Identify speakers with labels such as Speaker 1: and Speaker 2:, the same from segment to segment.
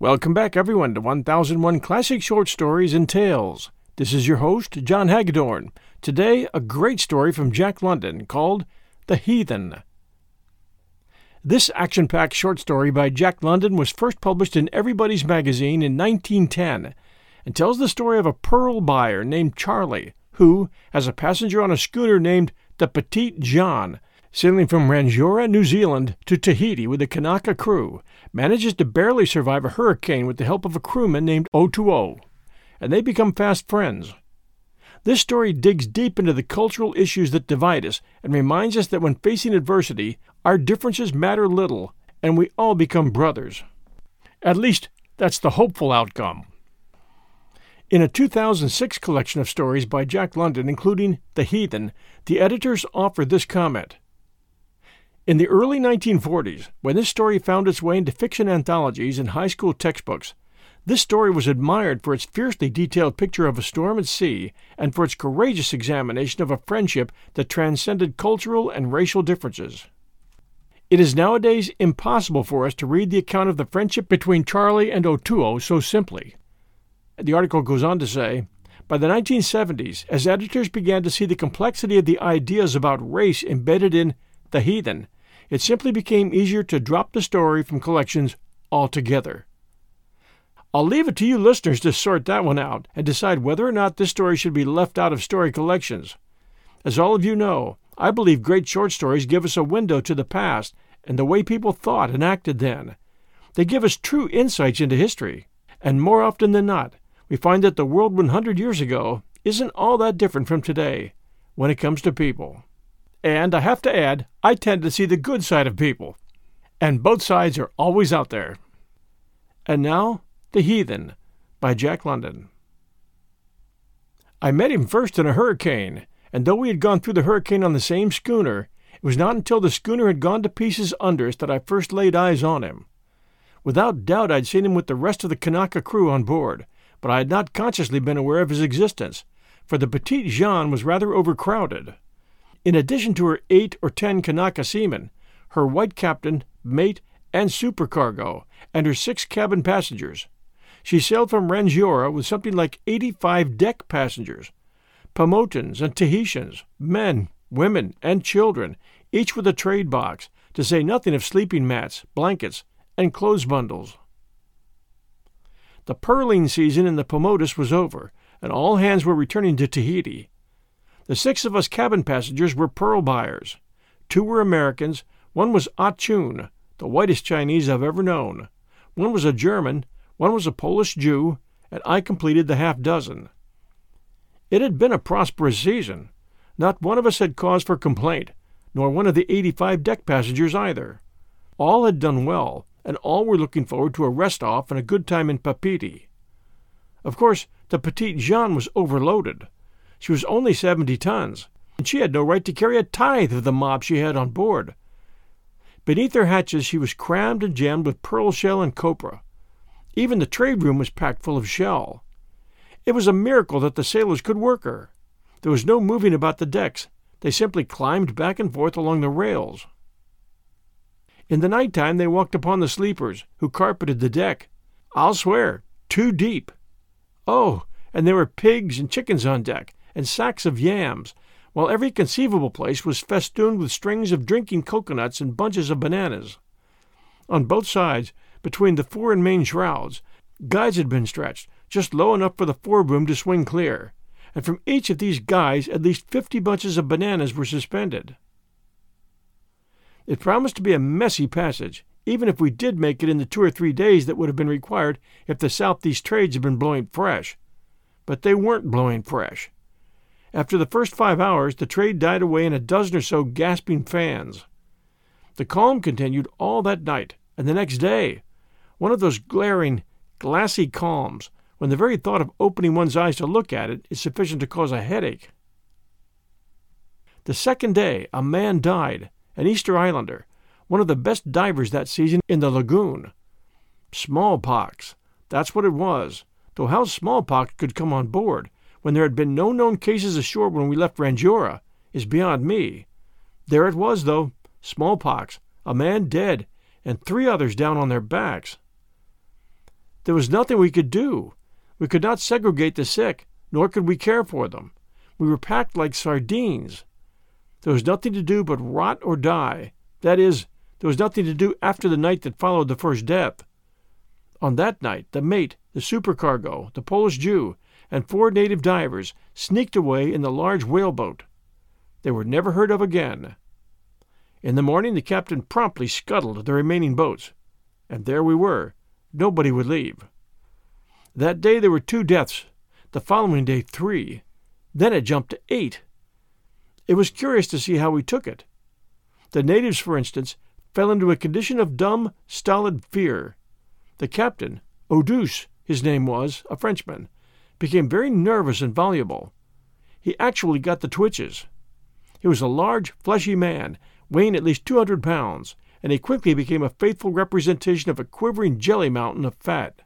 Speaker 1: Welcome back, everyone, to 1001 Classic Short Stories and Tales. This is your host, John Hagedorn. Today, a great story from Jack London called The Heathen. This action packed short story by Jack London was first published in Everybody's Magazine in 1910 and tells the story of a pearl buyer named Charlie who, as a passenger on a schooner named the Petite Jeanne, sailing from Rangiora, New Zealand to Tahiti with a Kanaka crew, manages to barely survive a hurricane with the help of a crewman named Otoo, and they become fast friends. This story digs deep into the cultural issues that divide us and reminds us that when facing adversity, our differences matter little and we all become brothers. At least, that's the hopeful outcome. In a 2006 collection of stories by Jack London, including The Heathen, the editors offer this comment in the early 1940s, when this story found its way into fiction anthologies and high school textbooks, this story was admired for its fiercely detailed picture of a storm at sea and for its courageous examination of a friendship that transcended cultural and racial differences. It is nowadays impossible for us to read the account of the friendship between Charlie and Otoo so simply. The article goes on to say, by the 1970s, as editors began to see the complexity of the ideas about race embedded in The Heathen, it simply became easier to drop the story from collections altogether. I'll leave it to you listeners to sort that one out and decide whether or not this story should be left out of story collections. As all of you know, I believe great short stories give us a window to the past and the way people thought and acted then. They give us true insights into history, and more often than not, we find that the world 100 years ago isn't all that different from today when it comes to people. And I have to add, I tend to see the good side of people. And both sides are always out there. And now, The Heathen by Jack London. I met him first in a hurricane, and though we had gone through the hurricane on the same schooner, it was not until the schooner had gone to pieces under us that I first laid eyes on him. Without doubt, I'd seen him with the rest of the Kanaka crew on board, but I had not consciously been aware of his existence, for the Petite Jeanne was rather overcrowded. In addition to her eight or ten Kanaka seamen, her white captain, mate, and supercargo, and her six cabin passengers, she sailed from Rangiora with something like 85 deck passengers, Paumotans and Tahitians, men, women, and children, each with a trade box, to say nothing of sleeping mats, blankets, and clothes bundles. The pearling season in the Paumotus was over, and all hands were returning to Tahiti. The six of us cabin passengers were pearl buyers. Two were Americans, one was Ah Choon, the whitest Chinese I've ever known. One was a German, one was a Polish Jew, and I completed the half dozen. It had been a prosperous season. Not one of us had cause for complaint, nor one of the eighty five deck passengers either. All had done well, and all were looking forward to a rest off and a good time in Papeete. Of course, the Petite Jeanne was overloaded. She was only seventy tons, and she had no right to carry a tithe of the mob she had on board. Beneath her hatches she was crammed and jammed with pearl shell and copra. Even the trade room was packed full of shell. It was a miracle that the sailors could work her. There was no moving about the decks. They simply climbed back and forth along the rails. In the night time they walked upon the sleepers, who carpeted the deck. I'll swear, two deep. Oh, and there were pigs and chickens on deck, and sacks of yams, while every conceivable place was festooned with strings of drinking coconuts and bunches of bananas. On both sides, between the fore and main shrouds, guys had been stretched, just low enough for the foreboom to swing clear, and from each of these guys at least fifty bunches of bananas were suspended. It promised to be a messy passage, even if we did make it in the two or three days that would have been required if the southeast trades had been blowing fresh. But they weren't blowing fresh. After the first five hours, the trade died away in a dozen or so gasping fans. The calm continued all that night and the next day, one of those glaring, glassy calms when the very thought of opening one's eyes to look at it is sufficient to cause a headache. The second day, a man died, an Easter Islander, one of the best divers that season in the lagoon. Smallpox, that's what it was, though how smallpox could come on board when there had been no known cases ashore when we left Rangiora is beyond me. There it was, though, smallpox, a man dead, and three others down on their backs. There was nothing we could do. We could not segregate the sick, nor could we care for them. We were packed like sardines. There was nothing to do but rot or die. That is, there was nothing to do after the night that followed the first death. On that night, the mate, the supercargo, the Polish Jew, and four native divers sneaked away in the large whaleboat. They were never heard of again. In the morning, the captain promptly scuttled the remaining boats, and there we were, Nobody would leave. That day there were two deaths, the following day three. Then it jumped to eight. It was curious to see how we took it. The natives, for instance, fell into a condition of dumb, stolid fear. The captain, Oudouse, his name was, a Frenchman, became very nervous and voluble. He actually got the twitches. He was a large, fleshy man, weighing at least two hundred pounds, and he quickly became a faithful representation of a quivering jelly mountain of fat.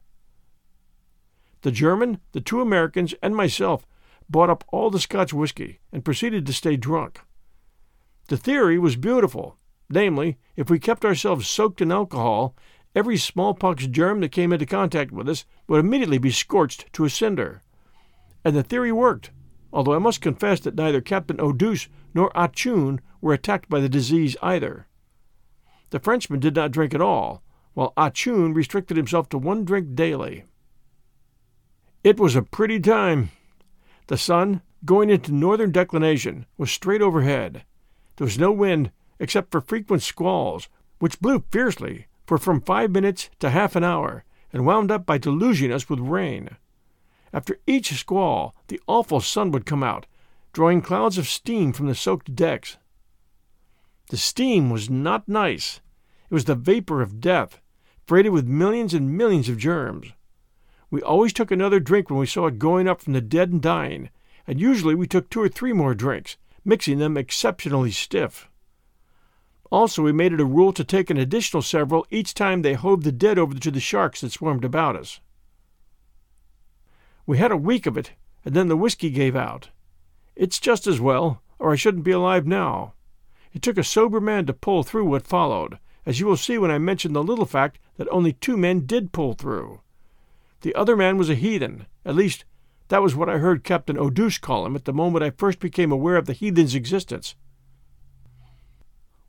Speaker 1: The German, the two Americans, and myself bought up all the Scotch whiskey and proceeded to stay drunk. The theory was beautiful, namely, if we kept ourselves soaked in alcohol, every smallpox germ that came into contact with us would immediately be scorched to a cinder. And the theory worked, although I must confess that neither Captain Oudouse nor Choon were attacked by the disease either. The Frenchman did not drink at all, while Choon restricted himself to one drink daily. It was a pretty time. The sun, going into northern declination, was straight overhead. There was no wind except for frequent squalls, which blew fiercely for from five minutes to half an hour, and wound up by deluging us with rain. After each squall, the awful sun would come out, drawing clouds of steam from the soaked decks. The steam was not nice. It was the vapor of death, freighted with millions and millions of germs. We always took another drink when we saw it going up from the dead and dying, and usually we took two or three more drinks, mixing them exceptionally stiff. Also, we made it a rule to take an additional several each time they hove the dead over to the sharks that swarmed about us. We had a week of it, and then the whiskey gave out. It's just as well, or I shouldn't be alive now. It took a sober man to pull through what followed, as you will see when I mention the little fact that only two men did pull through. The other man was a heathen, at least that was what I heard Captain Oudouse call him at the moment I first became aware of the heathen's existence.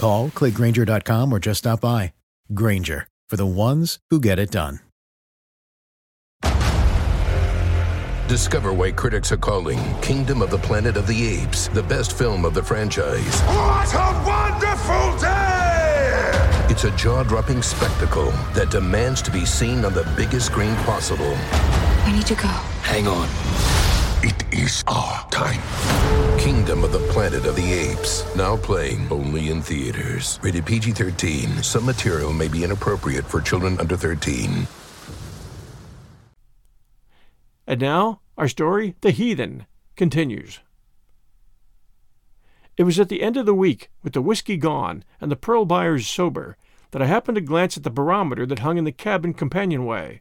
Speaker 2: Call, clickgrainger.com, or just stop by. Grainger, for the ones who get it done.
Speaker 3: Discover why critics are calling Kingdom of the Planet of the Apes the best film of the franchise.
Speaker 4: What a wonderful day!
Speaker 3: It's a jaw dropping spectacle that demands to be seen on the biggest screen possible.
Speaker 5: I need to go.
Speaker 6: Hang on.
Speaker 4: It is our time.
Speaker 3: Kingdom of the Planet of the Apes. Now playing only in theaters. Rated PG 13. Some material may be inappropriate for children under 13.
Speaker 1: And now, our story, The Heathen, continues. It was at the end of the week, with the whiskey gone and the pearl buyers sober, that I happened to glance at the barometer that hung in the cabin companionway.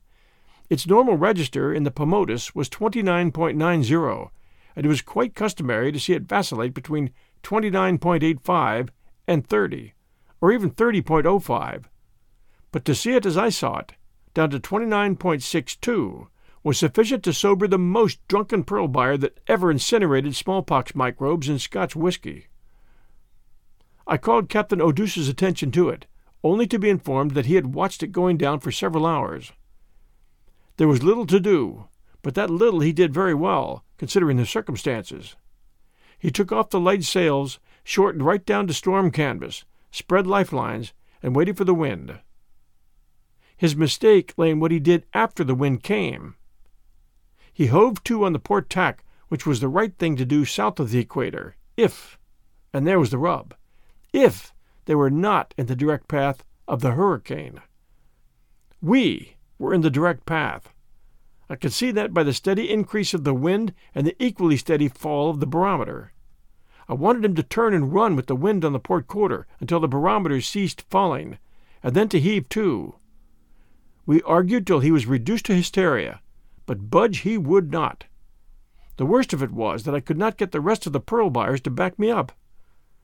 Speaker 1: Its normal register in the Paumotus was 29.90, and it was quite customary to see it vacillate between 29.85 and 30, or even 30.05. But to see it as I saw it, down to 29.62, was sufficient to sober the most drunken pearl buyer that ever incinerated smallpox microbes in Scotch whiskey. I called Captain Oudouse's attention to it, only to be informed that he had watched it going down for several hours. There was little to do, but that little he did very well, considering the circumstances. He took off the light sails, shortened right down to storm canvas, spread lifelines, and waited for the wind. His mistake lay in what he did after the wind came. He hove to on the port tack, which was the right thing to do south of the equator, if, and there was the rub, if they were not in the direct path of the hurricane. We were in the direct path. I could see that by the steady increase of the wind and the equally steady fall of the barometer. I wanted him to turn and run with the wind on the port quarter until the barometer ceased falling, and then to heave to. We argued till he was reduced to hysteria, but budge he would not. The worst of it was that I could not get the rest of the pearl buyers to back me up.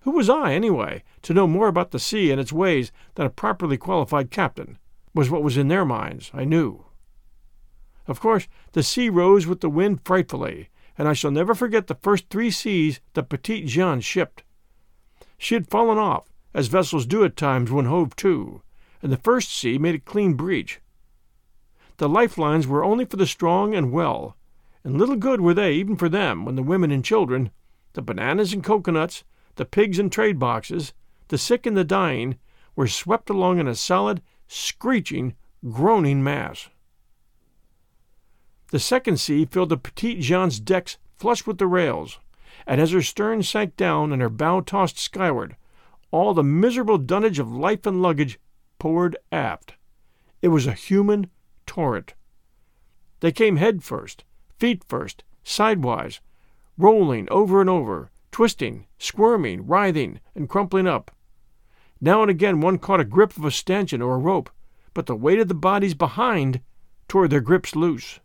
Speaker 1: Who was I, anyway, to know more about the sea and its ways than a properly qualified captain? Was what was in their minds, I knew. Of course, the sea rose with the wind frightfully, and I shall never forget the first three seas that Petite Jeanne shipped. She had fallen off, as vessels do at times when hove to, and the first sea made a clean breach. The lifelines were only for the strong and well, and little good were they even for them when the women and children, the bananas and coconuts, the pigs and trade boxes, the sick and the dying, were swept along in a solid, screeching, groaning mass. The second sea filled the Petite Jeanne's decks flush with the rails, and as her stern sank down and her bow tossed skyward, all the miserable dunnage of life and luggage poured aft. It was a human torrent. They came head first, feet first, sidewise, rolling over and over, twisting, squirming, writhing, and crumpling up. Now and again one caught a grip of a stanchion or a rope, but the weight of the bodies behind tore their grips loose.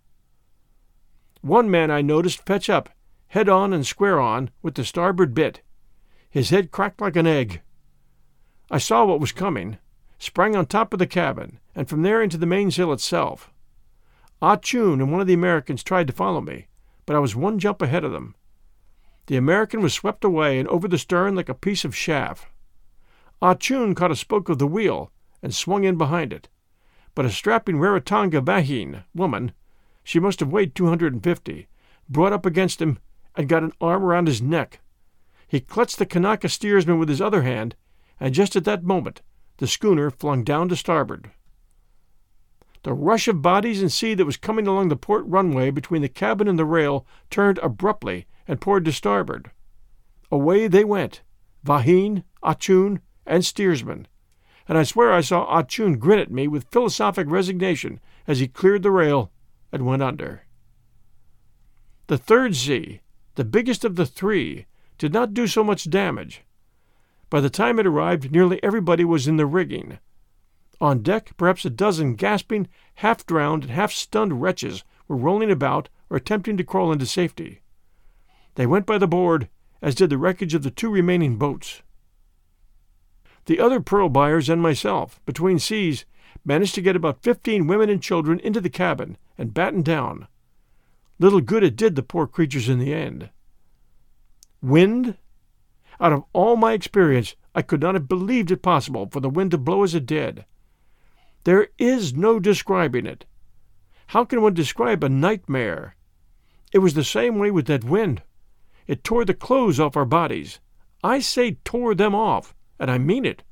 Speaker 1: One man I noticed fetch up, head on and square on, with the starboard bit. His head cracked like an egg. I saw what was coming, sprang on top of the cabin, and from there into the mainsail itself. Ah Choon and one of the Americans tried to follow me, but I was one jump ahead of them. The American was swept away and over the stern like a piece of chaff. Ah Choon caught a spoke of the wheel and swung in behind it. But a strapping Raratonga Vahine woman, she must have weighed two hundred and fifty, brought up against him and got an arm around his neck. He clutched the Kanaka steersman with his other hand, and just at that moment the schooner flung down to starboard. The rush of bodies and sea that was coming along the port runway between the cabin and the rail turned abruptly and poured to starboard. Away they went, Vahine, Ah Choon, and steersman, and I swear I saw Ah Choon grin at me with philosophic resignation as he cleared the rail and went under. The third sea, the biggest of the three, did not do so much damage. By the time it arrived, nearly everybody was in the rigging. On deck, perhaps a dozen gasping, half drowned, and half stunned wretches were rolling about or attempting to crawl into safety. They went by the board, as did the wreckage of the two remaining boats. The other pearl buyers and myself, between seas, managed to get about fifteen women and children into the cabin and batten down. Little good it did the poor creatures in the end. Wind? Out of all my experience, I could not have believed it possible for the wind to blow as it did. There is no describing it. How can one describe a nightmare? It was the same way with that wind. It tore the clothes off our bodies. I say tore them off, and I mean it.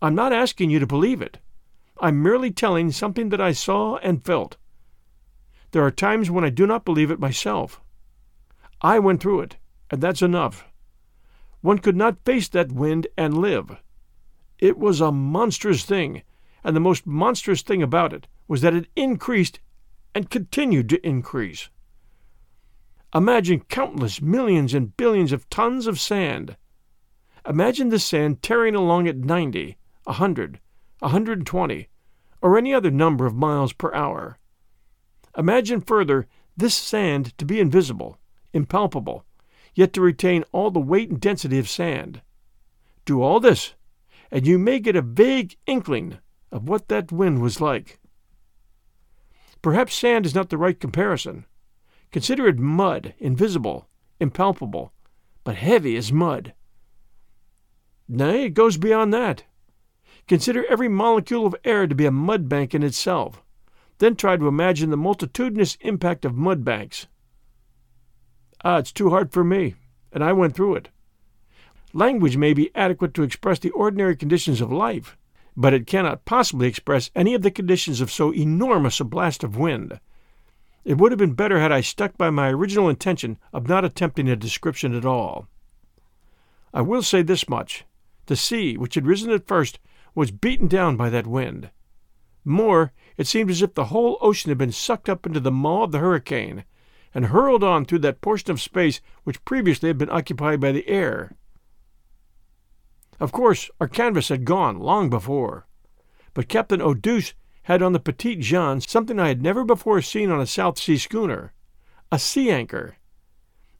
Speaker 1: I'm not asking you to believe it. I'm merely telling something that I saw and felt. There are times when I do not believe it myself. I went through it, and that's enough. One could not face that wind and live. It was a monstrous thing, and the most monstrous thing about it was that it increased and continued to increase. Imagine countless millions and billions of tons of sand. Imagine the sand tearing along at 90, 100, 120, or any other number of miles per hour. Imagine further this sand to be invisible, impalpable, yet to retain all the weight and density of sand. Do all this, and you may get a vague inkling of what that wind was like. Perhaps sand is not the right comparison. Consider it mud, invisible, impalpable, but heavy as mud. Nay, it goes beyond that. Consider every molecule of air to be a mud bank in itself. Then try to imagine the multitudinous impact of mud banks. Ah, it's too hard for me, and I went through it. Language may be adequate to express the ordinary conditions of life, but it cannot possibly express any of the conditions of so enormous a blast of wind. It would have been better had I stuck by my original intention of not attempting a description at all. I will say this much the sea, which had risen at first, was beaten down by that wind. More, it seemed as if the whole ocean had been sucked up into the maw of the hurricane, and hurled on through that portion of space which previously had been occupied by the air. Of course, our canvas had gone long before, but Captain Oudouse had on the Petite Jeanne something I had never before seen on a South Sea schooner a sea anchor.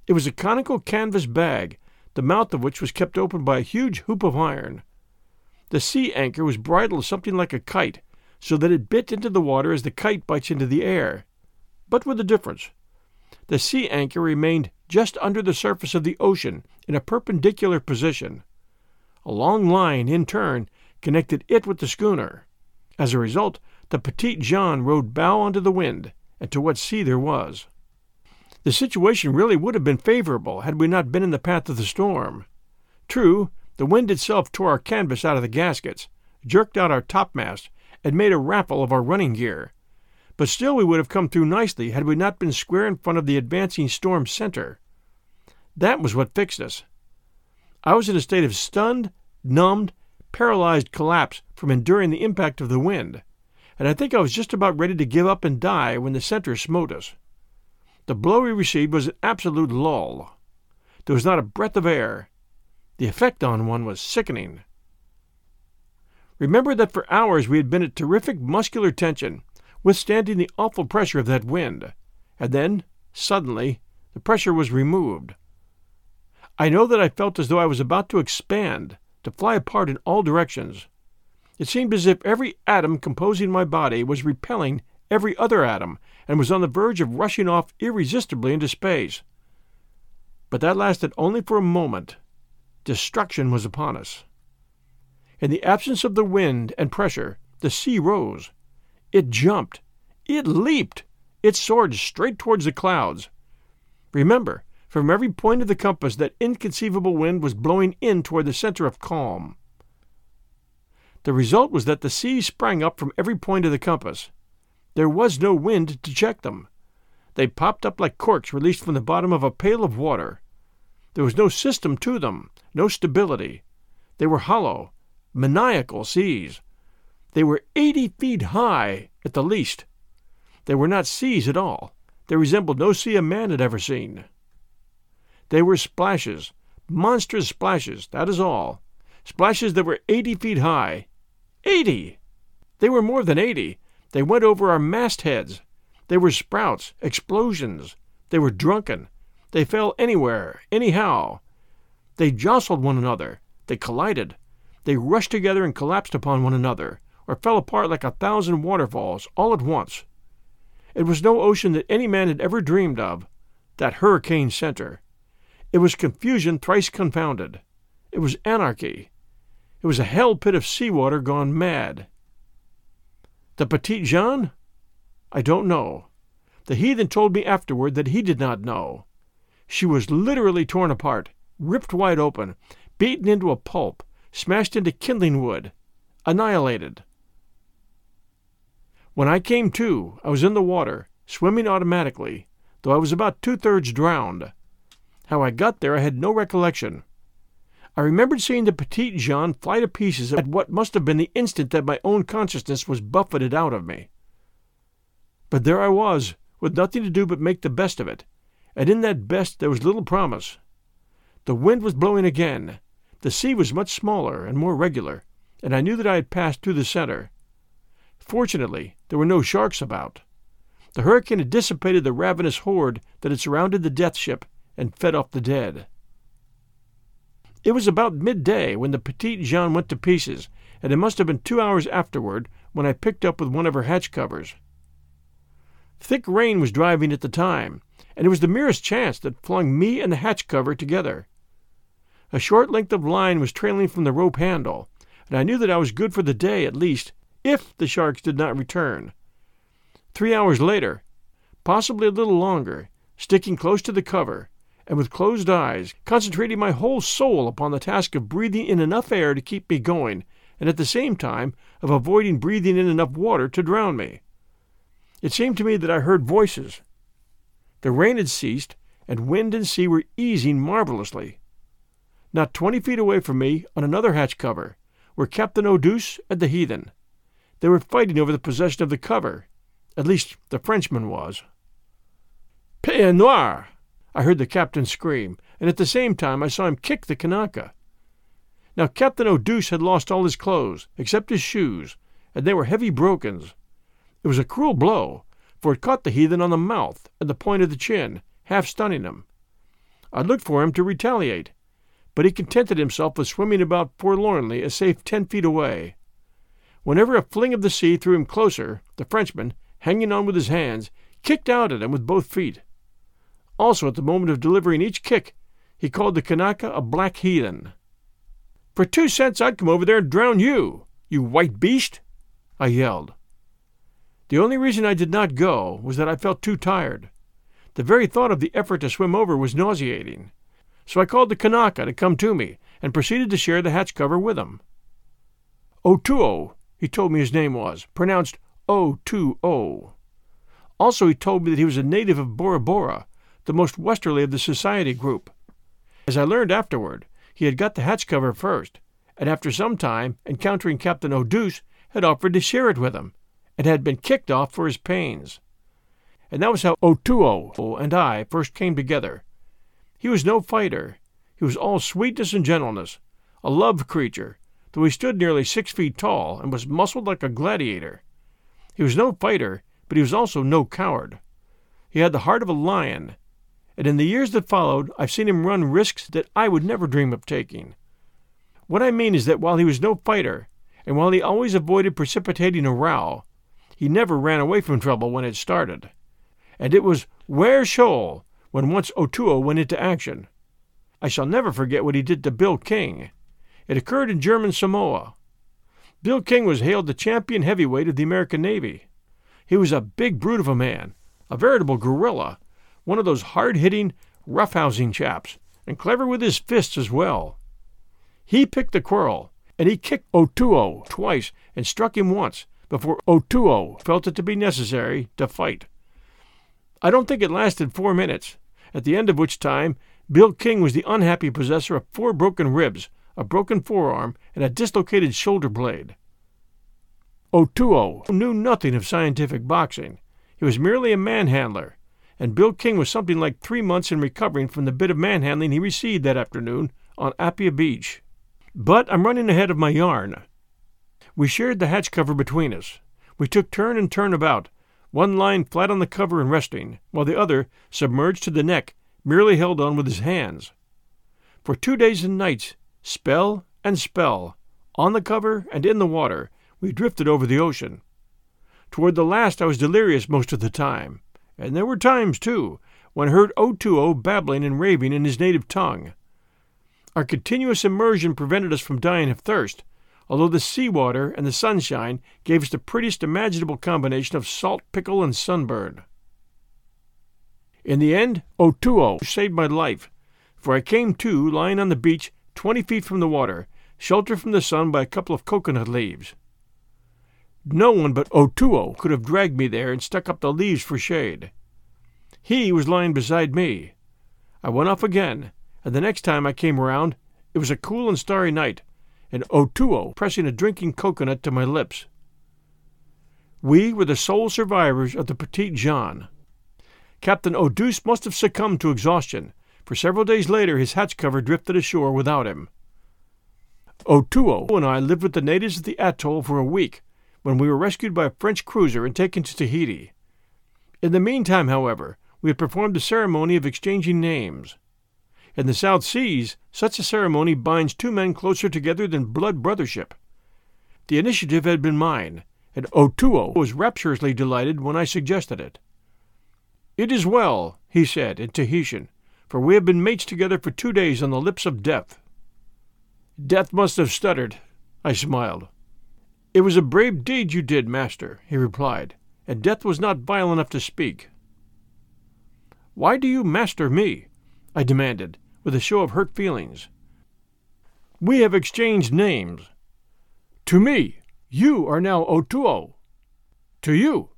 Speaker 1: It was a conical canvas bag, the mouth of which was kept open by a huge hoop of iron. The sea anchor was bridled something like a kite, so that it bit into the water as the kite bites into the air, but with a difference. The sea anchor remained just under the surface of the ocean in a perpendicular position. A long line, in turn, connected it with the schooner. As a result, the Petite Jeanne rode bow onto the wind and to what sea there was. The situation really would have been favorable had we not been in the path of the storm. True, the wind itself tore our canvas out of the gaskets, jerked out our topmast, and made a raffle of our running gear. But still we would have come through nicely had we not been square in front of the advancing storm center. That was what fixed us. I was in a state of stunned, numbed, paralyzed collapse from enduring the impact of the wind, and I think I was just about ready to give up and die when the center smote us. The blow we received was an absolute lull. There was not a breath of air. The effect on one was sickening. Remember that for hours we had been at terrific muscular tension, withstanding the awful pressure of that wind, and then, suddenly, the pressure was removed. I know that I felt as though I was about to expand, to fly apart in all directions. It seemed as if every atom composing my body was repelling every other atom and was on the verge of rushing off irresistibly into space. But that lasted only for a moment. Destruction was upon us. In the absence of the wind and pressure, the sea rose. It jumped. It leaped. It soared straight towards the clouds. Remember, from every point of the compass, that inconceivable wind was blowing in toward the center of calm. The result was that the sea sprang up from every point of the compass. There was no wind to check them. They popped up like corks released from the bottom of a pail of water. There was no system to them, no stability. They were hollow, maniacal seas. They were eighty feet high, at the least. They were not seas at all. They resembled no sea a man had ever seen. They were splashes, monstrous splashes, that is all. Splashes that were eighty feet high. Eighty! They were more than eighty. They went over our mastheads. They were sprouts, explosions. They were drunken. They fell anywhere, anyhow. They jostled one another. They collided. They rushed together and collapsed upon one another, or fell apart like a thousand waterfalls, all at once. It was no ocean that any man had ever dreamed of, that hurricane center. It was confusion thrice confounded. It was anarchy. It was a hell pit of sea water gone mad. The Petite Jeanne? I don't know. The heathen told me afterward that he did not know. She was literally torn apart, ripped wide open, beaten into a pulp, smashed into kindling wood, annihilated. When I came to, I was in the water, swimming automatically, though I was about two thirds drowned. How I got there I had no recollection. I remembered seeing the Petite Jeanne fly to pieces at what must have been the instant that my own consciousness was buffeted out of me. But there I was, with nothing to do but make the best of it, and in that best there was little promise. The wind was blowing again, the sea was much smaller and more regular, and I knew that I had passed through the center. Fortunately, there were no sharks about. The hurricane had dissipated the ravenous horde that had surrounded the death ship and fed off the dead. It was about midday when the Petite Jeanne went to pieces, and it must have been two hours afterward when I picked up with one of her hatch covers. Thick rain was driving at the time, and it was the merest chance that flung me and the hatch cover together. A short length of line was trailing from the rope handle, and I knew that I was good for the day at least, if the sharks did not return. Three hours later, possibly a little longer, sticking close to the cover, and with closed eyes, concentrating my whole soul upon the task of breathing in enough air to keep me going, and at the same time of avoiding breathing in enough water to drown me. It seemed to me that I heard voices. The rain had ceased, and wind and sea were easing marvelously. Not twenty feet away from me, on another hatch cover, were Captain Oudouse and the heathen. They were fighting over the possession of the cover. At least the Frenchman was. Pied noir! I heard the captain scream, and at the same time I saw him kick the Kanaka. Now Captain Oudouse had lost all his clothes, except his shoes, and they were heavy brogans. It was a cruel blow, for it caught the heathen on the mouth and the point of the chin, half stunning him. I looked for him to retaliate, but he contented himself with swimming about forlornly a safe ten feet away. Whenever a fling of the sea threw him closer, the Frenchman, hanging on with his hands, kicked out at him with both feet. Also, at the moment of delivering each kick, he called the Kanaka a black heathen. For two cents I'd come over there and drown you, you white beast! I yelled. The only reason I did not go was that I felt too tired. The very thought of the effort to swim over was nauseating. So I called the Kanaka to come to me and proceeded to share the hatch cover with him. Otoo, he told me his name was, pronounced Otoo. Also, he told me that he was a native of Bora Bora the most westerly of the society group. As I learned afterward, he had got the hatch cover first, and after some time, encountering Captain Oudouse, had offered to share it with him, and had been kicked off for his pains. And that was how Otoo and I first came together. He was no fighter. He was all sweetness and gentleness, a love creature, though he stood nearly six feet tall and was muscled like a gladiator. He was no fighter, but he was also no coward. He had the heart of a lion, and in the years that followed, I've seen him run risks that I would never dream of taking. What I mean is that while he was no fighter, and while he always avoided precipitating a row, he never ran away from trouble when it started. And it was where shoal when once Otoo went into action. I shall never forget what he did to Bill King. It occurred in German Samoa. Bill King was hailed the champion heavyweight of the American Navy. He was a big brute of a man, a veritable gorilla, one of those hard hitting, rough-housing chaps, and clever with his fists as well. He picked the quarrel, and he kicked Otoo twice and struck him once before Otoo felt it to be necessary to fight. I don't think it lasted four minutes, at the end of which time Bill King was the unhappy possessor of four broken ribs, a broken forearm, and a dislocated shoulder blade. Otuo knew nothing of scientific boxing. He was merely a manhandler, and Bill King was something like three months in recovering from the bit of manhandling he received that afternoon on Apia Beach. But I'm running ahead of my yarn. We shared the hatch cover between us. We took turn and turn about, one lying flat on the cover and resting, while the other, submerged to the neck, merely held on with his hands. For two days and nights, spell and spell, on the cover and in the water, we drifted over the ocean. Toward the last I was delirious most of the time, and there were times, too, when heard Otoo babbling and raving in his native tongue. Our continuous immersion prevented us from dying of thirst, although the sea water and the sunshine gave us the prettiest imaginable combination of salt pickle and sunburn. In the end, Otoo saved my life, for I came to lying on the beach twenty feet from the water, sheltered from the sun by a couple of coconut leaves. No one but Otoo could have dragged me there and stuck up the leaves for shade. He was lying beside me. I went off again, and the next time I came around, it was a cool and starry night, and Otoo pressing a drinking coconut to my lips. We were the sole survivors of the Petite Jeanne. Captain Oudouse must have succumbed to exhaustion, for several days later his hatch cover drifted ashore without him. Otoo and I lived with the natives of the atoll for a week when we were rescued by a French cruiser and taken to Tahiti. In the meantime, however, we had performed the ceremony of exchanging names. In the South Seas, such a ceremony binds two men closer together than blood brothership. The initiative had been mine, and Otoo was rapturously delighted when I suggested it. It is well, he said in Tahitian, for we have been mates together for two days on the lips of death. Death must have stuttered. I smiled. It was a brave deed you did, master, he replied, and death was not vile enough to speak. Why do you master me? I demanded, with a show of hurt feelings. We have exchanged names. To me, you are now Otoo. To you,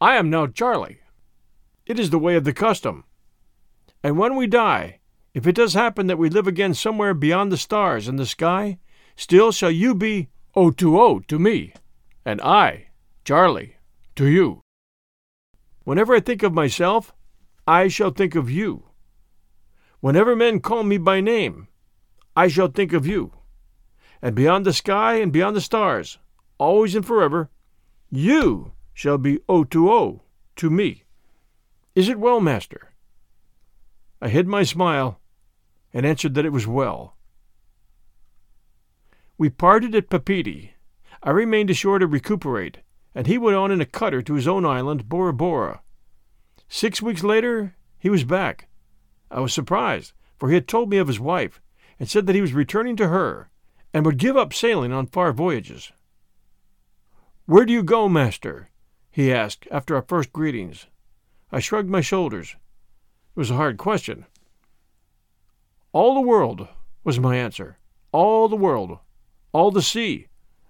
Speaker 1: I am now Charlie. It is the way of the custom. And when we die, if it does happen that we live again somewhere beyond the stars and the sky, still shall you be Otoo to me, and I, Charlie, to you. Whenever I think of myself, I shall think of you. Whenever men call me by name, I shall think of you. And beyond the sky and beyond the stars, always and forever, you shall be Otoo to me. Is it well, master? I hid my smile and answered that it was well. We parted at Papeete. I remained ashore to recuperate, and he went on in a cutter to his own island, Bora Bora. Six weeks later, he was back. I was surprised, for he had told me of his wife, and said that he was returning to her, and would give up sailing on far voyages. Where do you go, master? he asked after our first greetings. I shrugged my shoulders. It was a hard question. All the world, was my answer. All the world. All the sea,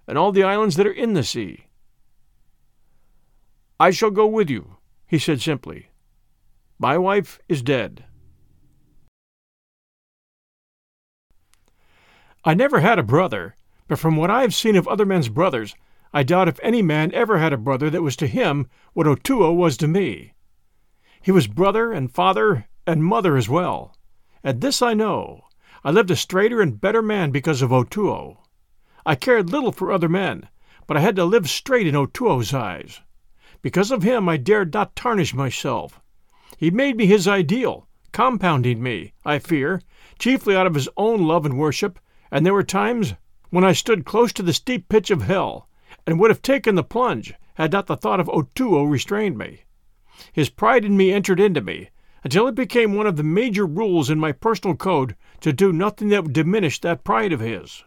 Speaker 1: and all the islands that are in the sea. I shall go with you, he said simply. My wife is dead. I never had a brother, but from what I have seen of other men's brothers, I doubt if any man ever had a brother that was to him what Otoo was to me. He was brother and father and mother as well. And this I know I lived a straighter and better man because of Otoo. I cared little for other men, but I had to live straight in Otoo's eyes. Because of him I dared not tarnish myself. He made me his ideal, compounding me, I fear, chiefly out of his own love and worship, and there were times when I stood close to the steep pitch of hell, and would have taken the plunge had not the thought of Otoo restrained me. His pride in me entered into me, until it became one of the major rules in my personal code to do nothing that would diminish that pride of his.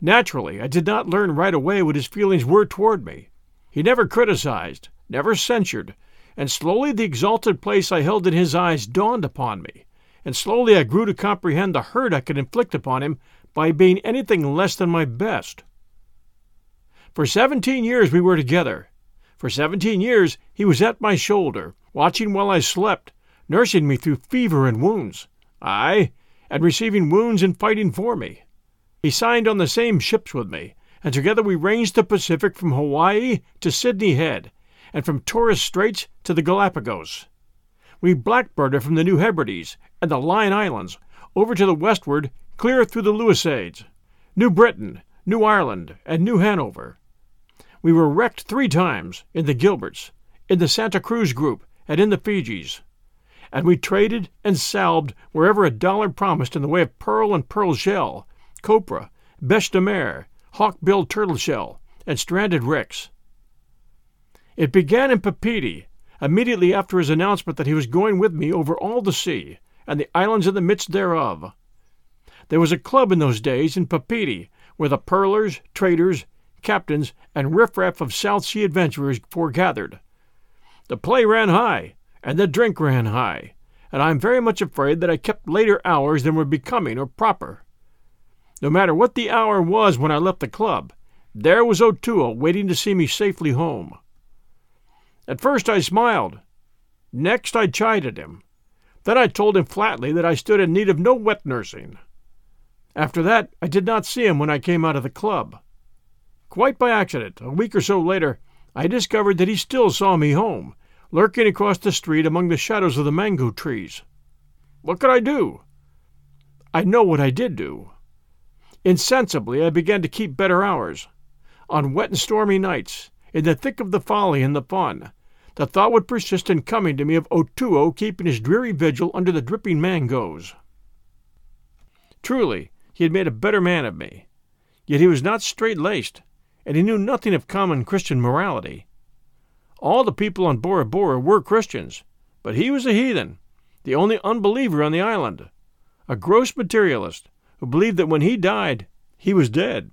Speaker 1: Naturally, I did not learn right away what his feelings were toward me. He never criticized, never censured, and slowly the exalted place I held in his eyes dawned upon me, and slowly I grew to comprehend the hurt I could inflict upon him by being anything less than my best. For seventeen years we were together. For seventeen years he was at my shoulder, watching while I slept, nursing me through fever and wounds. Ay, and receiving wounds and fighting for me. He signed on the same ships with me, and together we ranged the Pacific from Hawaii to Sydney Head, and from Torres Straits to the Galapagos. We blackbirded from the New Hebrides and the Line Islands over to the westward, clear through the Louisiades, New Britain, New Ireland, and New Hanover. We were wrecked three times in the Gilberts, in the Santa Cruz group, and in the Fijis. And we traded and salved wherever a dollar promised in the way of pearl and pearl shell, copra, bêche de mer, hawk-billed turtleshell, and stranded wrecks. It began in Papeete, immediately after his announcement that he was going with me over all the sea, and the islands in the midst thereof. There was a club in those days in Papeete where the pearlers, traders, captains, and riffraff of South Sea adventurers foregathered. The play ran high, and the drink ran high, and I am very much afraid that I kept later hours than were becoming or proper. No matter what the hour was when I left the club, There was Otoo waiting to see me safely home. At first I smiled. Next I chided him. Then I told him flatly that I stood in need of no wet nursing. After that, I did not see him when I came out of the club. Quite by accident, a week or so later, I discovered that he still saw me home, lurking across the street among the shadows of the mango trees. What could I do? I know what I did do. Insensibly, I began to keep better hours. On wet and stormy nights, in the thick of the folly and the fun, the thought would persist in coming to me of Otoo keeping his dreary vigil under the dripping mangoes. Truly, he had made a better man of me. Yet he was not straight laced, and he knew nothing of common Christian morality. All the people on Bora Bora were Christians, but he was a heathen, the only unbeliever on the island, a gross materialist who believed that when he died, he was dead.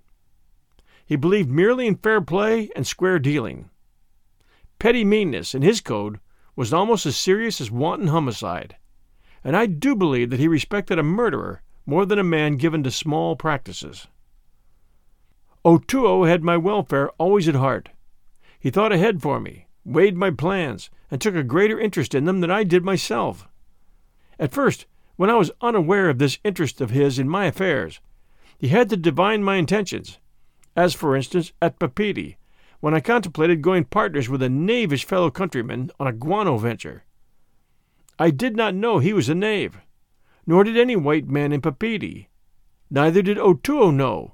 Speaker 1: He believed merely in fair play and square dealing. Petty meanness, in his code, was almost as serious as wanton homicide, and I do believe that he respected a murderer more than a man given to small practices. Otoo had my welfare always at heart. He thought ahead for me, weighed my plans, and took a greater interest in them than I did myself. At first, when I was unaware of this interest of his in my affairs, he had to divine my intentions, as for instance at Papeete, when I contemplated going partners with a knavish fellow countryman on a guano venture. I did not know he was a knave, nor did any white man in Papeete. Neither did Otoo know.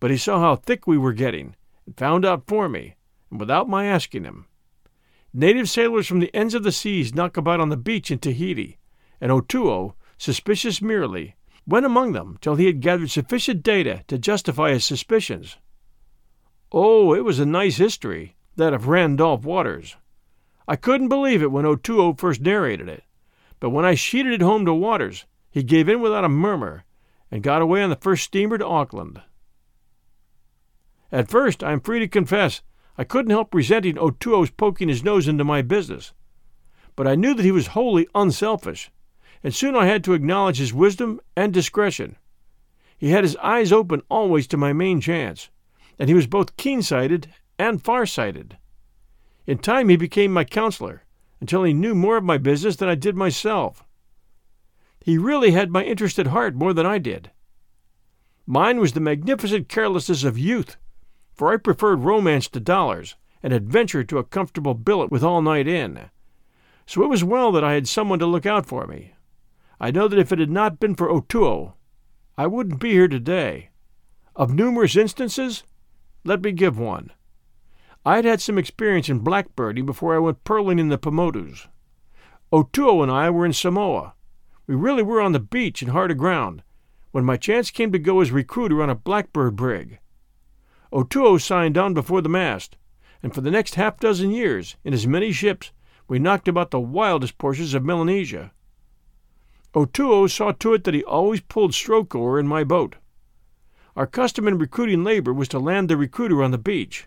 Speaker 1: But he saw how thick we were getting, and found out for me, and without my asking him. Native sailors from the ends of the seas knock about on the beach in Tahiti, and Otoo, suspicious merely, went among them till he had gathered sufficient data to justify his suspicions. Oh, it was a nice history, that of Randolph Waters. I couldn't believe it when Otoo first narrated it, but when I sheeted it home to Waters, he gave in without a murmur, and got away on the first steamer to Auckland. At first, I am free to confess, I couldn't help resenting Otoo's poking his nose into my business, but I knew that he was wholly unselfish, and soon I had to acknowledge his wisdom and discretion. He had his eyes open always to my main chance, and he was both keen sighted and far sighted. In time, he became my counselor until he knew more of my business than I did myself. He really had my interest at heart more than I did. Mine was the magnificent carelessness of youth, for I preferred romance to dollars and adventure to a comfortable billet with all night in. So it was well that I had someone to look out for me. I know that if it had not been for Otoo, I wouldn't be here today. Of numerous instances, let me give one. I had had some experience in blackbirding before I went pearling in the Paumotus. Otoo and I were in Samoa. We really were on the beach and hard aground when my chance came to go as recruiter on a blackbird brig. Otoo signed on before the mast, and for the next half dozen years, in as many ships, we knocked about the wildest portions of Melanesia. Otoo saw to it that he always pulled stroke oar in my boat. Our custom in recruiting labor was to land the recruiter on the beach.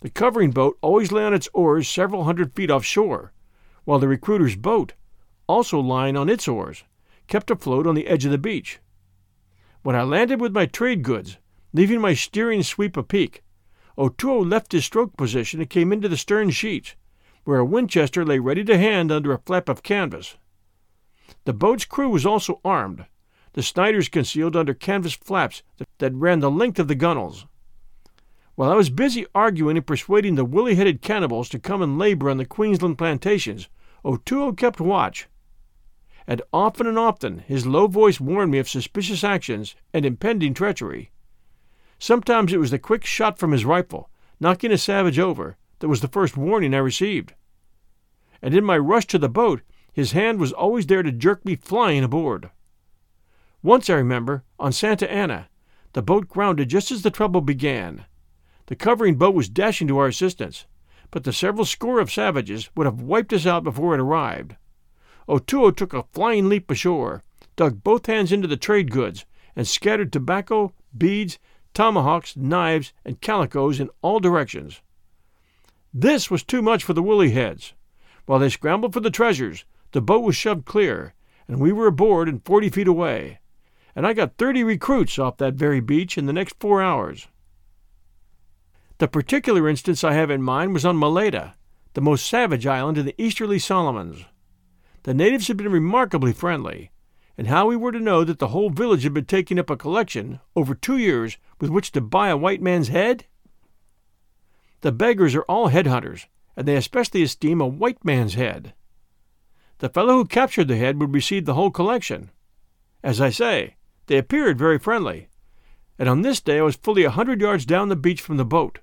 Speaker 1: The covering boat always lay on its oars several hundred feet offshore, while the recruiter's boat, also lying on its oars, kept afloat on the edge of the beach. When I landed with my trade goods, leaving my steering sweep apeak, Otoo left his stroke position and came into the stern sheets, where a Winchester lay ready to hand under a flap of canvas. The boat's crew was also armed, the Sniders concealed under canvas flaps that ran the length of the gunwales. While I was busy arguing and persuading the woolly headed cannibals to come and labor on the Queensland plantations, Otoo kept watch. And often and often his low voice warned me of suspicious actions and impending treachery. Sometimes it was the quick shot from his rifle, knocking a savage over, that was the first warning I received. And in my rush to the boat, his hand was always there to jerk me flying aboard. Once, I remember, on Santa Ana, the boat grounded just as the trouble began. The covering boat was dashing to our assistance, but the several score of savages would have wiped us out before it arrived. Otoo took a flying leap ashore, dug both hands into the trade goods, and scattered tobacco, beads, tomahawks, knives, and calicoes in all directions. This was too much for the woolly heads. While they scrambled for the treasures, the boat was shoved clear, and we were aboard and forty feet away and I got 30 recruits off that very beach in the next four hours. The particular instance I have in mind was on Malaita, the most savage island in the easterly Solomons. The natives had been remarkably friendly, and how we were to know that the whole village had been taking up a collection over two years with which to buy a white man's head? The beggars are all head hunters, and they especially esteem a white man's head. The fellow who captured the head would receive the whole collection. As I say, they appeared very friendly, and on this day I was fully a hundred yards down the beach from the boat.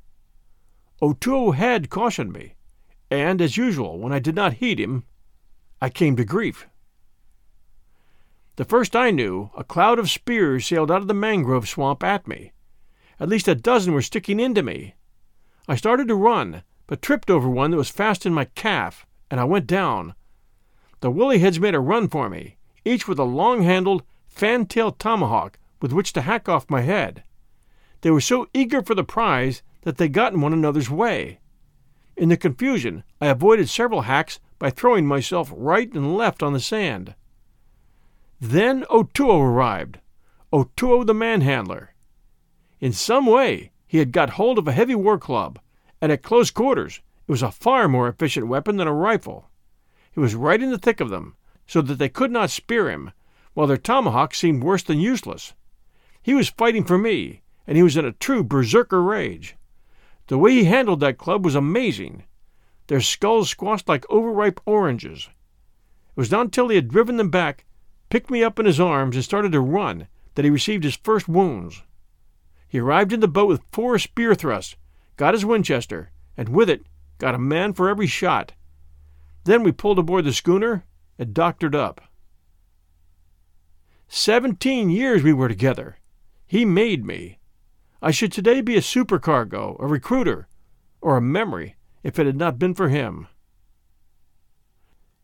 Speaker 1: Otoo had cautioned me, and, as usual, when I did not heed him, I came to grief. The first I knew, a cloud of spears sailed out of the mangrove swamp at me. At least a dozen were sticking into me. I started to run, but tripped over one that was fast in my calf, and I went down. The woolly heads made a run for me, each with a long handled, fan tailed tomahawk with which to hack off my head. They were so eager for the prize that they got in one another's way. In the confusion, I avoided several hacks by throwing myself right and left on the sand. Then Otoo arrived, Otoo the manhandler. In some way, he had got hold of a heavy war club, and at close quarters it was a far more efficient weapon than a rifle. He was right in the thick of them, so that they could not spear him, while their tomahawks seemed worse than useless. He was fighting for me, and he was in a true berserker rage. The way he handled that club was amazing. Their skulls squashed like overripe oranges. It was not until he had driven them back picked me up in his arms, and started to run, that he received his first wounds. He arrived in the boat with four spear thrusts, got his Winchester, and with it got a man for every shot. Then we pulled aboard the schooner and doctored up. Seventeen years we were together. He made me. I should today be a supercargo, a recruiter, or a memory if it had not been for him.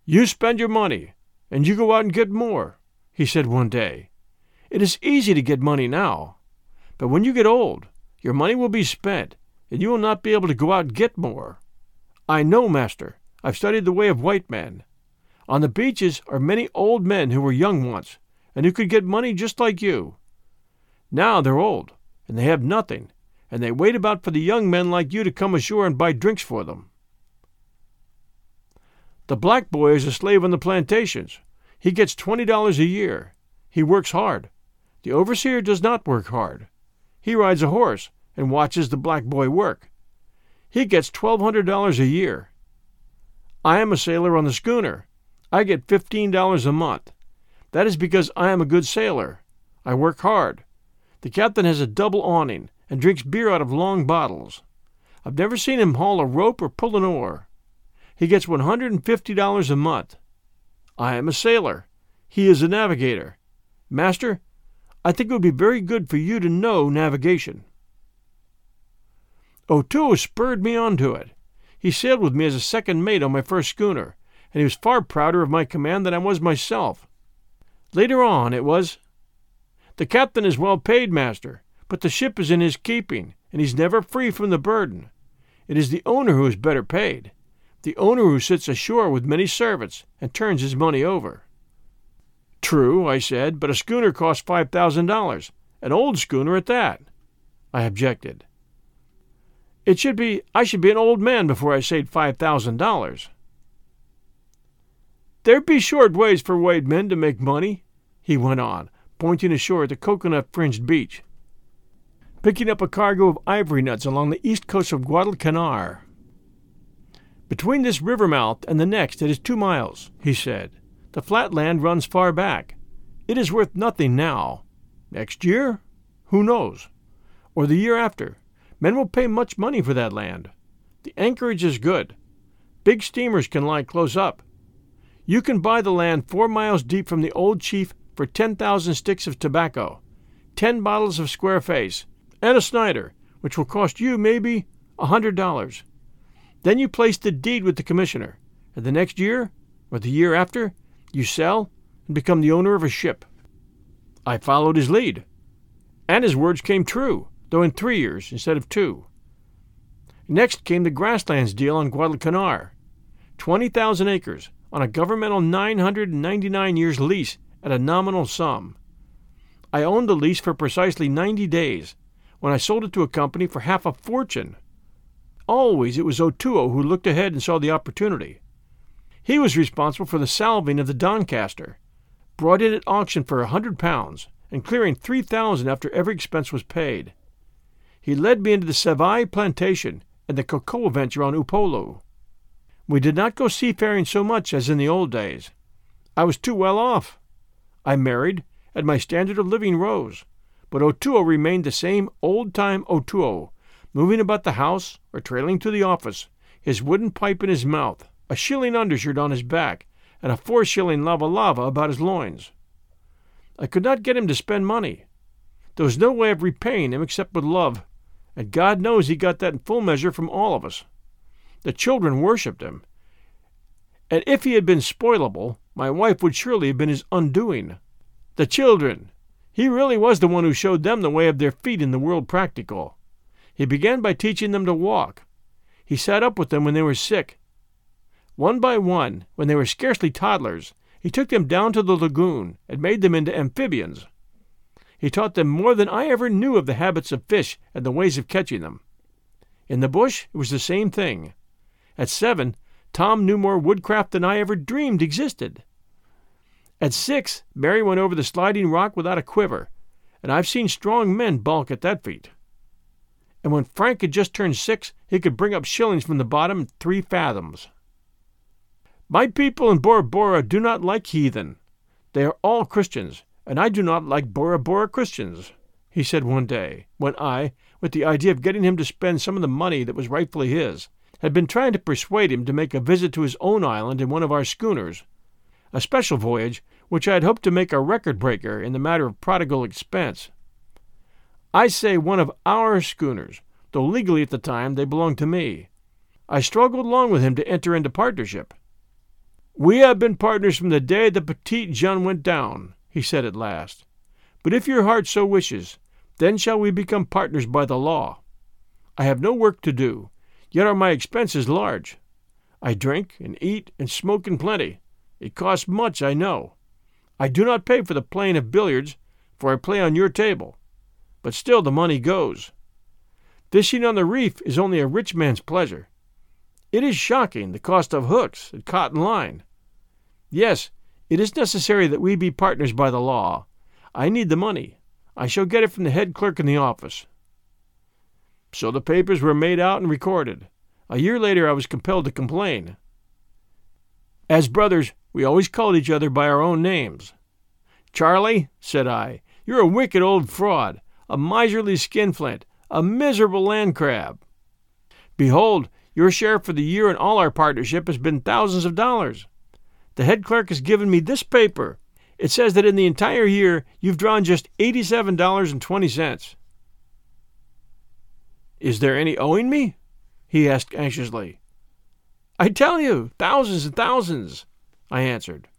Speaker 1: You spend your money, and you go out and get more he said one day. It is easy to get money now, but when you get old, your money will be spent, and you will not be able to go out and get more. I know, master. I've studied the way of white men. On the beaches are many old men who were young once, and who could get money just like you. Now they're old, and they have nothing, and they wait about for the young men like you to come ashore and buy drinks for them. The black boy is a slave on the plantations, he gets $20 a year. He works hard. The overseer does not work hard. He rides a horse and watches the black boy work. He gets $1,200 a year. I am a sailor on the schooner. I get $15 a month. That is because I am a good sailor. I work hard. The captain has a double awning and drinks beer out of long bottles. I've never seen him haul a rope or pull an oar. He gets $150 a month. I am a sailor. He is a navigator. Master, I think it would be very good for you to know navigation. Otoo spurred me on to it. He sailed with me as a second mate on my first schooner, and he was far prouder of my command than I was myself. Later on, it was, The captain is well paid, master, but the ship is in his keeping, and he's never free from the burden. It is the owner who is better paid the owner who sits ashore with many servants and turns his money over. True, I said, but a schooner costs five thousand dollars, an old schooner at that. I objected. It should be I should be an old man before I saved five thousand dollars. There be short ways for white men to make money, he went on, pointing ashore at the coconut fringed beach. Picking up a cargo of ivory nuts along the east coast of Guadalcanar. Between this river mouth and the next it is two miles, he said. The flat land runs far back. It is worth nothing now. Next year? Who knows? Or the year after. Men will pay much money for that land. The anchorage is good. Big steamers can lie close up. You can buy the land four miles deep from the old chief for 10,000 sticks of tobacco, 10 bottles of square face, and a Snider, which will cost you maybe a $100. Then you place the deed with the commissioner, and the next year, or the year after, you sell and become the owner of a ship. I followed his lead, and his words came true, though in three years instead of two. Next came the grasslands deal on Guadalcanar 20,000 acres on a governmental 999 years lease at a nominal sum. I owned the lease for precisely 90 days when I sold it to a company for half a fortune always it was Otoo who looked ahead and saw the opportunity. He was responsible for the salving of the Doncaster, brought in at auction for a hundred pounds, and clearing three thousand after every expense was paid. He led me into the Savai plantation and the cocoa venture on Upolu. We did not go seafaring so much as in the old days. I was too well off. I married, and my standard of living rose, but Otoo remained the same old-time Otoo, moving about the house or trailing to the office, his wooden pipe in his mouth, a shilling undershirt on his back, and a four-shilling lava lava about his loins. I could not get him to spend money. There was no way of repaying him except with love, and God knows he got that in full measure from all of us. The children worshipped him. And if he had been spoilable, my wife would surely have been his undoing. The children! He really was the one who showed them the way of their feet in the world practical. He began by teaching them to walk. He sat up with them when they were sick. One by one, when they were scarcely toddlers, he took them down to the lagoon and made them into amphibians. He taught them more than I ever knew of the habits of fish and the ways of catching them. In the bush, it was the same thing. At seven, Tom knew more woodcraft than I ever dreamed existed. At six, Mary went over the sliding rock without a quiver, and I've seen strong men balk at that feat. And when Frank had just turned six, he could bring up shillings from the bottom three fathoms. My people in Bora Bora do not like heathen. They are all Christians, and I do not like Bora Bora Christians, he said one day, when I, with the idea of getting him to spend some of the money that was rightfully his, had been trying to persuade him to make a visit to his own island in one of our schooners, a special voyage which I had hoped to make a record breaker in the matter of prodigal expense. I say one of our schooners, though legally at the time they belonged to me. I struggled long with him to enter into partnership. We have been partners from the day the Petite Jeanne went down, he said at last. But if your heart so wishes, then shall we become partners by the law. I have no work to do, yet are my expenses large. I drink and eat and smoke in plenty. It costs much, I know. I do not pay for the playing of billiards, for I play on your table. But still the money goes. Fishing on the reef is only a rich man's pleasure. It is shocking, the cost of hooks and cotton line. Yes, it is necessary that we be partners by the law. I need the money. I shall get it from the head clerk in the office. So the papers were made out and recorded. A year later, I was compelled to complain. As brothers, we always called each other by our own names. Charlie, said I, you're a wicked old fraud, a miserly skinflint, a miserable land crab. Behold, your share for the year in all our partnership has been thousands of dollars. The head clerk has given me this paper. It says that in the entire year you've drawn just $87.20. Is there any owing me? he asked anxiously. I tell you, thousands and thousands, I answered.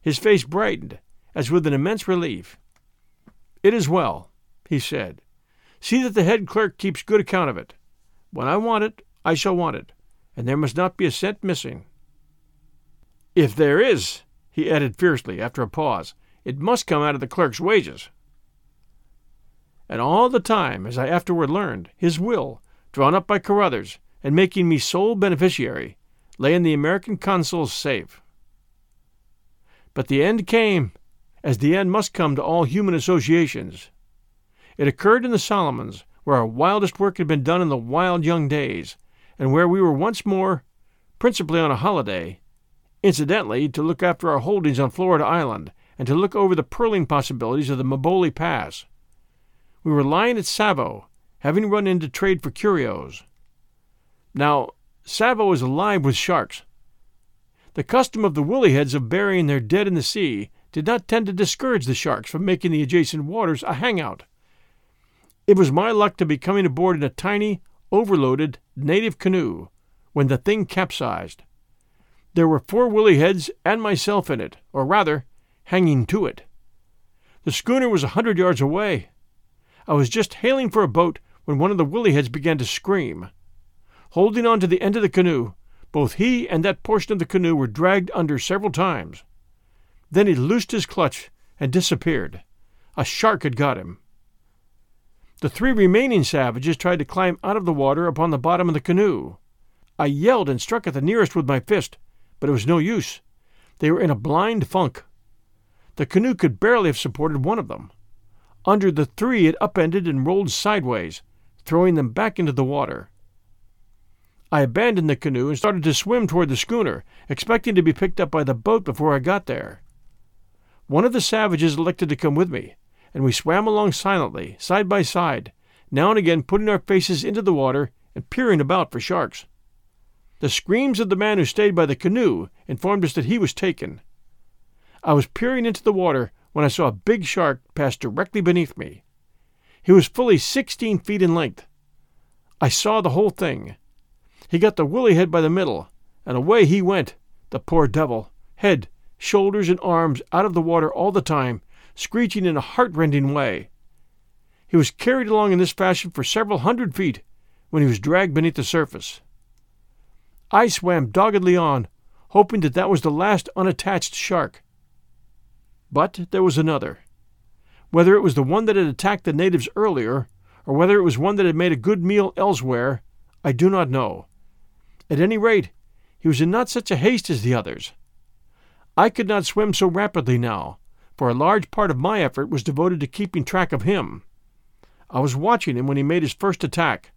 Speaker 1: His face brightened, as with an immense relief. It is well, he said. See that the head clerk keeps good account of it. When I want it, I shall want it, and there must not be a cent missing. If there is, he added fiercely after a pause, it must come out of the clerk's wages. And all the time, as I afterward learned, his will, drawn up by Carruthers, and making me sole beneficiary, lay in the American consul's safe. But the end came, as the end must come to all human associations. It occurred in the Solomons, where our wildest work had been done in the wild young days, and where we were once more, principally on a holiday, incidentally to look after our holdings on Florida Island and to look over the pearling possibilities of the Mboli Pass. We were lying at Savo, having run into trade for curios. Now, Savo is alive with sharks. The custom of the woollyheads of burying their dead in the sea did not tend to discourage the sharks from making the adjacent waters a hangout. It was my luck to be coming aboard in a tiny, overloaded, native canoe when the thing capsized. There were four woolly heads and myself in it, or rather, hanging to it. The schooner was a hundred yards away. I was just hailing for a boat when one of the woolly heads began to scream. Holding on to the end of the canoe, both he and that portion of the canoe were dragged under several times. Then he loosed his clutch and disappeared. A shark had got him. The three remaining savages tried to climb out of the water upon the bottom of the canoe. I yelled and struck at the nearest with my fist, but it was no use. They were in a blind funk. The canoe could barely have supported one of them. Under the three, it upended and rolled sideways, throwing them back into the water. I abandoned the canoe and started to swim toward the schooner, expecting to be picked up by the boat before I got there. One of the savages elected to come with me, and we swam along silently, side by side, now and again putting our faces into the water and peering about for sharks. The screams of the man who stayed by the canoe informed us that he was taken. I was peering into the water when I saw a big shark pass directly beneath me. He was fully sixteen feet in length. I saw the whole thing. He got the woolly head by the middle, and away he went, the poor devil, head, shoulders, and arms out of the water all the time, screeching in a heartrending way. He was carried along in this fashion for several hundred feet when he was dragged beneath the surface. I swam doggedly on, hoping that that was the last unattached shark. But there was another. Whether it was the one that had attacked the natives earlier, or whether it was one that had made a good meal elsewhere, I do not know. At any rate, he was in not such a haste as the others. I could not swim so rapidly now, for a large part of my effort was devoted to keeping track of him. I was watching him when he made his first attack.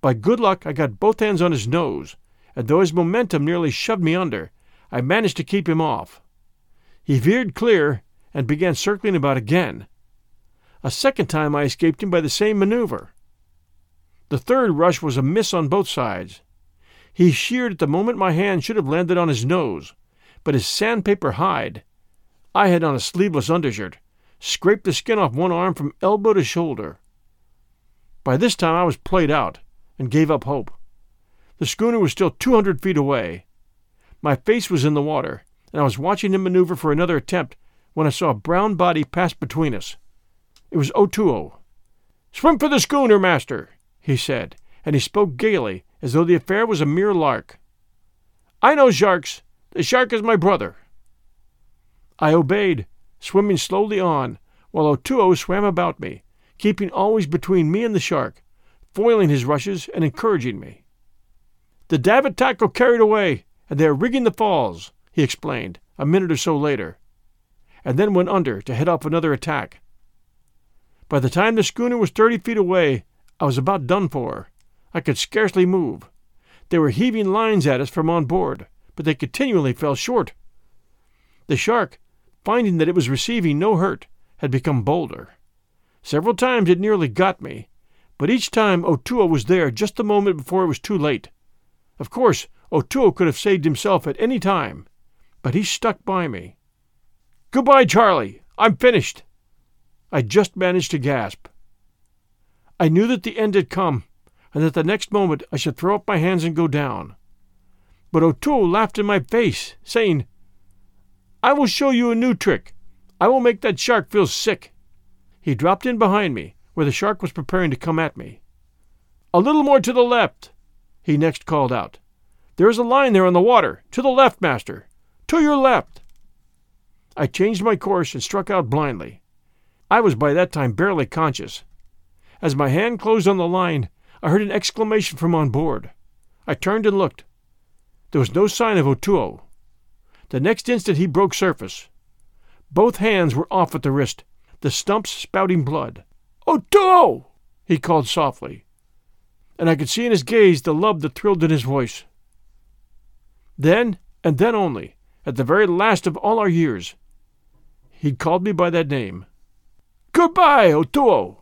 Speaker 1: By good luck, I got both hands on his nose, and though his momentum nearly shoved me under, I managed to keep him off. He veered clear and began circling about again. A second time I escaped him by the same maneuver. The third rush was a miss on both sides. He sheared at the moment my hand should have landed on his nose, but his sandpaper hide I had on a sleeveless undershirt scraped the skin off one arm from elbow to shoulder. By this time I was played out and gave up hope. The schooner was still two hundred feet away. My face was in the water, and I was watching him maneuver for another attempt when I saw a brown body pass between us. It was Otoo. Swim for the schooner, master, he said, and he spoke gaily, as though the affair was a mere lark. I know sharks. The shark is my brother. I obeyed, swimming slowly on, while Otoo swam about me, keeping always between me and the shark, foiling his rushes and encouraging me. The davit tackle carried away, and they are rigging the falls he explained, a minute or so later, and then went under to head off another attack. By the time the schooner was thirty feet away, I was about done for. I could scarcely move. They were heaving lines at us from on board, but they continually fell short. The shark, finding that it was receiving no hurt, had become bolder. Several times it nearly got me, but each time Otoo was there just the moment before it was too late. Of course, Otoo could have saved himself at any time, but he stuck by me. Goodbye, Charlie. I'm finished. I just managed to gasp. I knew that the end had come, and that the next moment I should throw up my hands and go down. But Otoo laughed in my face, saying, I will show you a new trick. I will make that shark feel sick. He dropped in behind me, where the shark was preparing to come at me. A little more to the left, he next called out. There is a line there on the water. To the left, master. To your left! I changed my course and struck out blindly. I was by that time barely conscious. As my hand closed on the line, I heard an exclamation from on board. I turned and looked. There was no sign of Otoo. The next instant he broke surface. Both hands were off at the wrist, the stumps spouting blood. Otoo! he called softly, and I could see in his gaze the love that thrilled in his voice. Then, and then only, at the very last of all our years. He'd called me by that name. Goodbye, Otoo!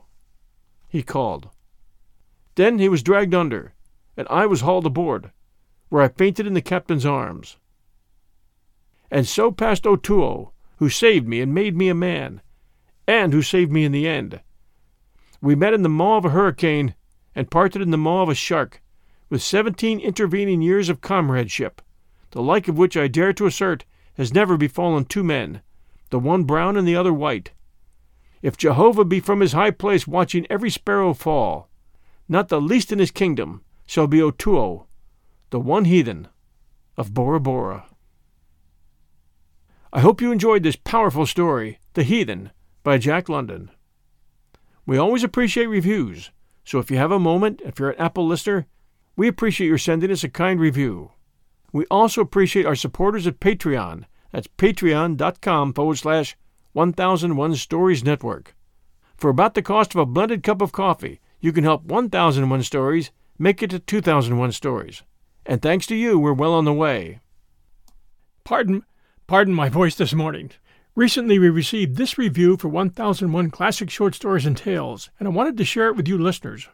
Speaker 1: he called. Then he was dragged under, and I was hauled aboard, where I fainted in the captain's arms. And so passed Otoo, who saved me and made me a man, and who saved me in the end. We met in the maw of a hurricane and parted in the maw of a shark, with seventeen intervening years of comradeship the like of which I dare to assert has never befallen two men, the one brown and the other white. If Jehovah be from his high place watching every sparrow fall, not the least in his kingdom shall be Otoo, the one heathen of Bora Bora. I hope you enjoyed this powerful story, The Heathen, by Jack London. We always appreciate reviews, so if you have a moment, if you're an Apple listener, we appreciate your sending us a kind review. We also appreciate our supporters at Patreon. That's patreon.com forward slash 1001 Stories Network. For about the cost of a blended cup of coffee, you can help 1001 Stories make it to 2001 Stories. And thanks to you, we're well on the way. Pardon, pardon my voice this morning. Recently, we received this review for 1001 Classic Short Stories and Tales, and I wanted to share it with you listeners.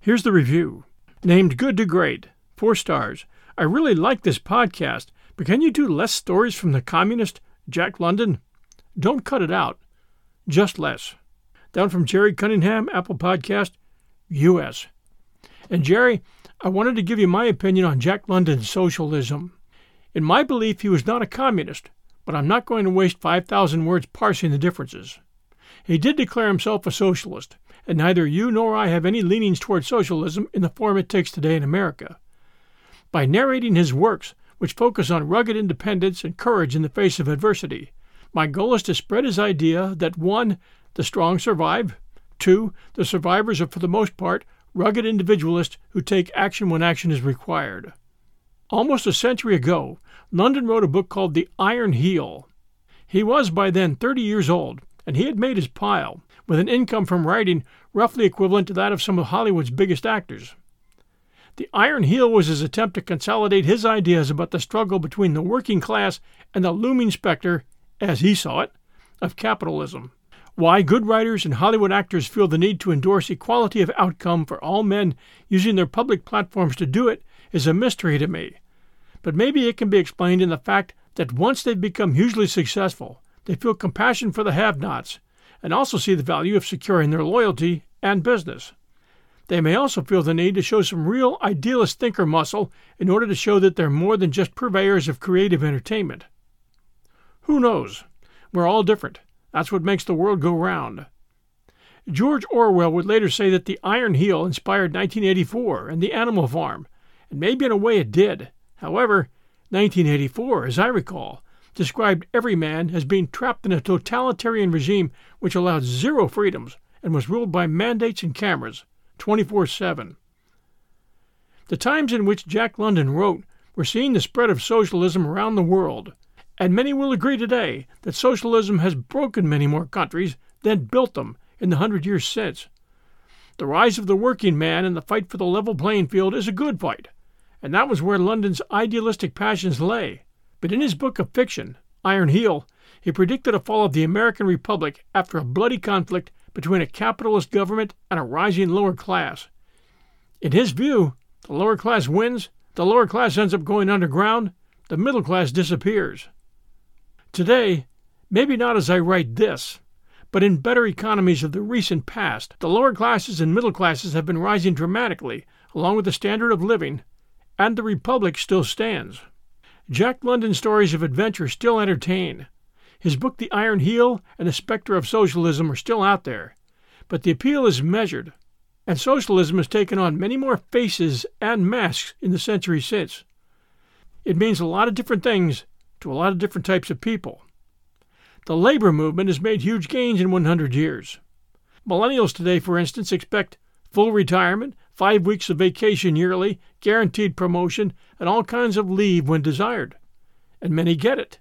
Speaker 1: Here's the review. Named Good to Great, four stars. I really like this podcast, but can you do less stories from the communist Jack London? Don't cut it out, just less. Down from Jerry Cunningham, Apple Podcast, U.S. And Jerry, I wanted to give you my opinion on Jack London's socialism. In my belief, he was not a communist, but I'm not going to waste 5,000 words parsing the differences. He did declare himself a socialist, and neither you nor I have any leanings toward socialism in the form it takes today in America. By narrating his works, which focus on rugged independence and courage in the face of adversity, my goal is to spread his idea that 1. The strong survive, 2. The survivors are for the most part rugged individualists who take action when action is required. Almost a century ago, London wrote a book called The Iron Heel. He was by then 30 years old, and he had made his pile, with an income from writing roughly equivalent to that of some of Hollywood's biggest actors. The Iron Heel was his attempt to consolidate his ideas about the struggle between the working class and the looming specter, as he saw it, of capitalism. Why good writers and Hollywood actors feel the need to endorse equality of outcome for all men using their public platforms to do it is a mystery to me. But maybe it can be explained in the fact that once they've become hugely successful, they feel compassion for the have nots and also see the value of securing their loyalty and business. They may also feel the need to show some real idealist thinker muscle in order to show that they're more than just purveyors of creative entertainment. Who knows? We're all different. That's what makes the world go round. George Orwell would later say that the Iron Heel inspired 1984 and the Animal Farm, and maybe in a way it did. However, 1984, as I recall, described every man as being trapped in a totalitarian regime which allowed zero freedoms and was ruled by mandates and cameras 24 7. The times in which Jack London wrote were seeing the spread of socialism around the world, and many will agree today that socialism has broken many more countries than built them in the hundred years since. The rise of the working man and the fight for the level playing field is a good fight, and that was where London's idealistic passions lay. But in his book of fiction, Iron Heel, he predicted a fall of the American Republic after a bloody conflict between a capitalist government and a rising lower class. In his view, the lower class wins, the lower class ends up going underground, the middle class disappears. Today, maybe not as I write this, but in better economies of the recent past, the lower classes and middle classes have been rising dramatically, along with the standard of living, and the Republic still stands. Jack London's stories of adventure still entertain. His book The Iron Heel and The Spectre of Socialism are still out there, but the appeal is measured, and socialism has taken on many more faces and masks in the century since. It means a lot of different things to a lot of different types of people. The labor movement has made huge gains in 100 years. Millennials today, for instance, expect full retirement, five weeks of vacation yearly, guaranteed promotion, and all kinds of leave when desired. And many get it.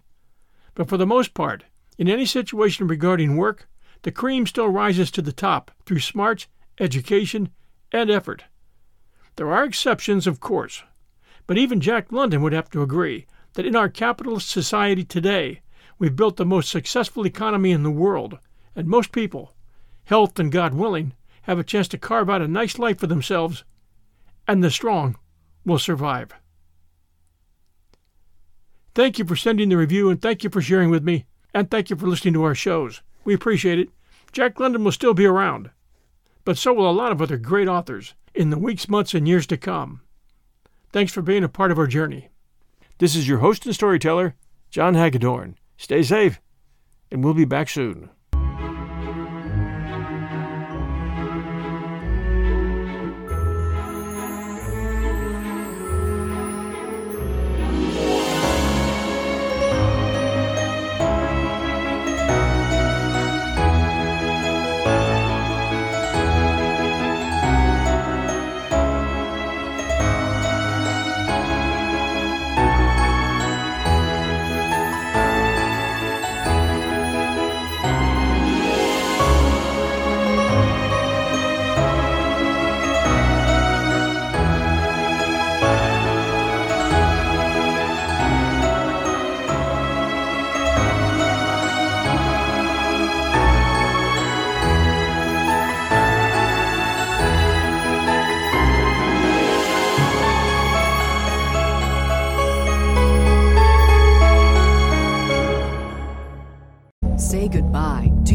Speaker 1: But for the most part, in any situation regarding work, the cream still rises to the top through smarts, education, and effort. There are exceptions, of course, but even Jack London would have to agree that in our capitalist society today, we've built the most successful economy in the world, and most people, health and God willing, have a chance to carve out a nice life for themselves, and the strong will survive. Thank you for sending the review, and thank you for sharing with me, and thank you for listening to our shows. We appreciate it. Jack London will still be around, but so will a lot of other great authors in the weeks, months, and years to come. Thanks for being a part of our journey. This is your host and storyteller, John Hagedorn. Stay safe, and we'll be back soon.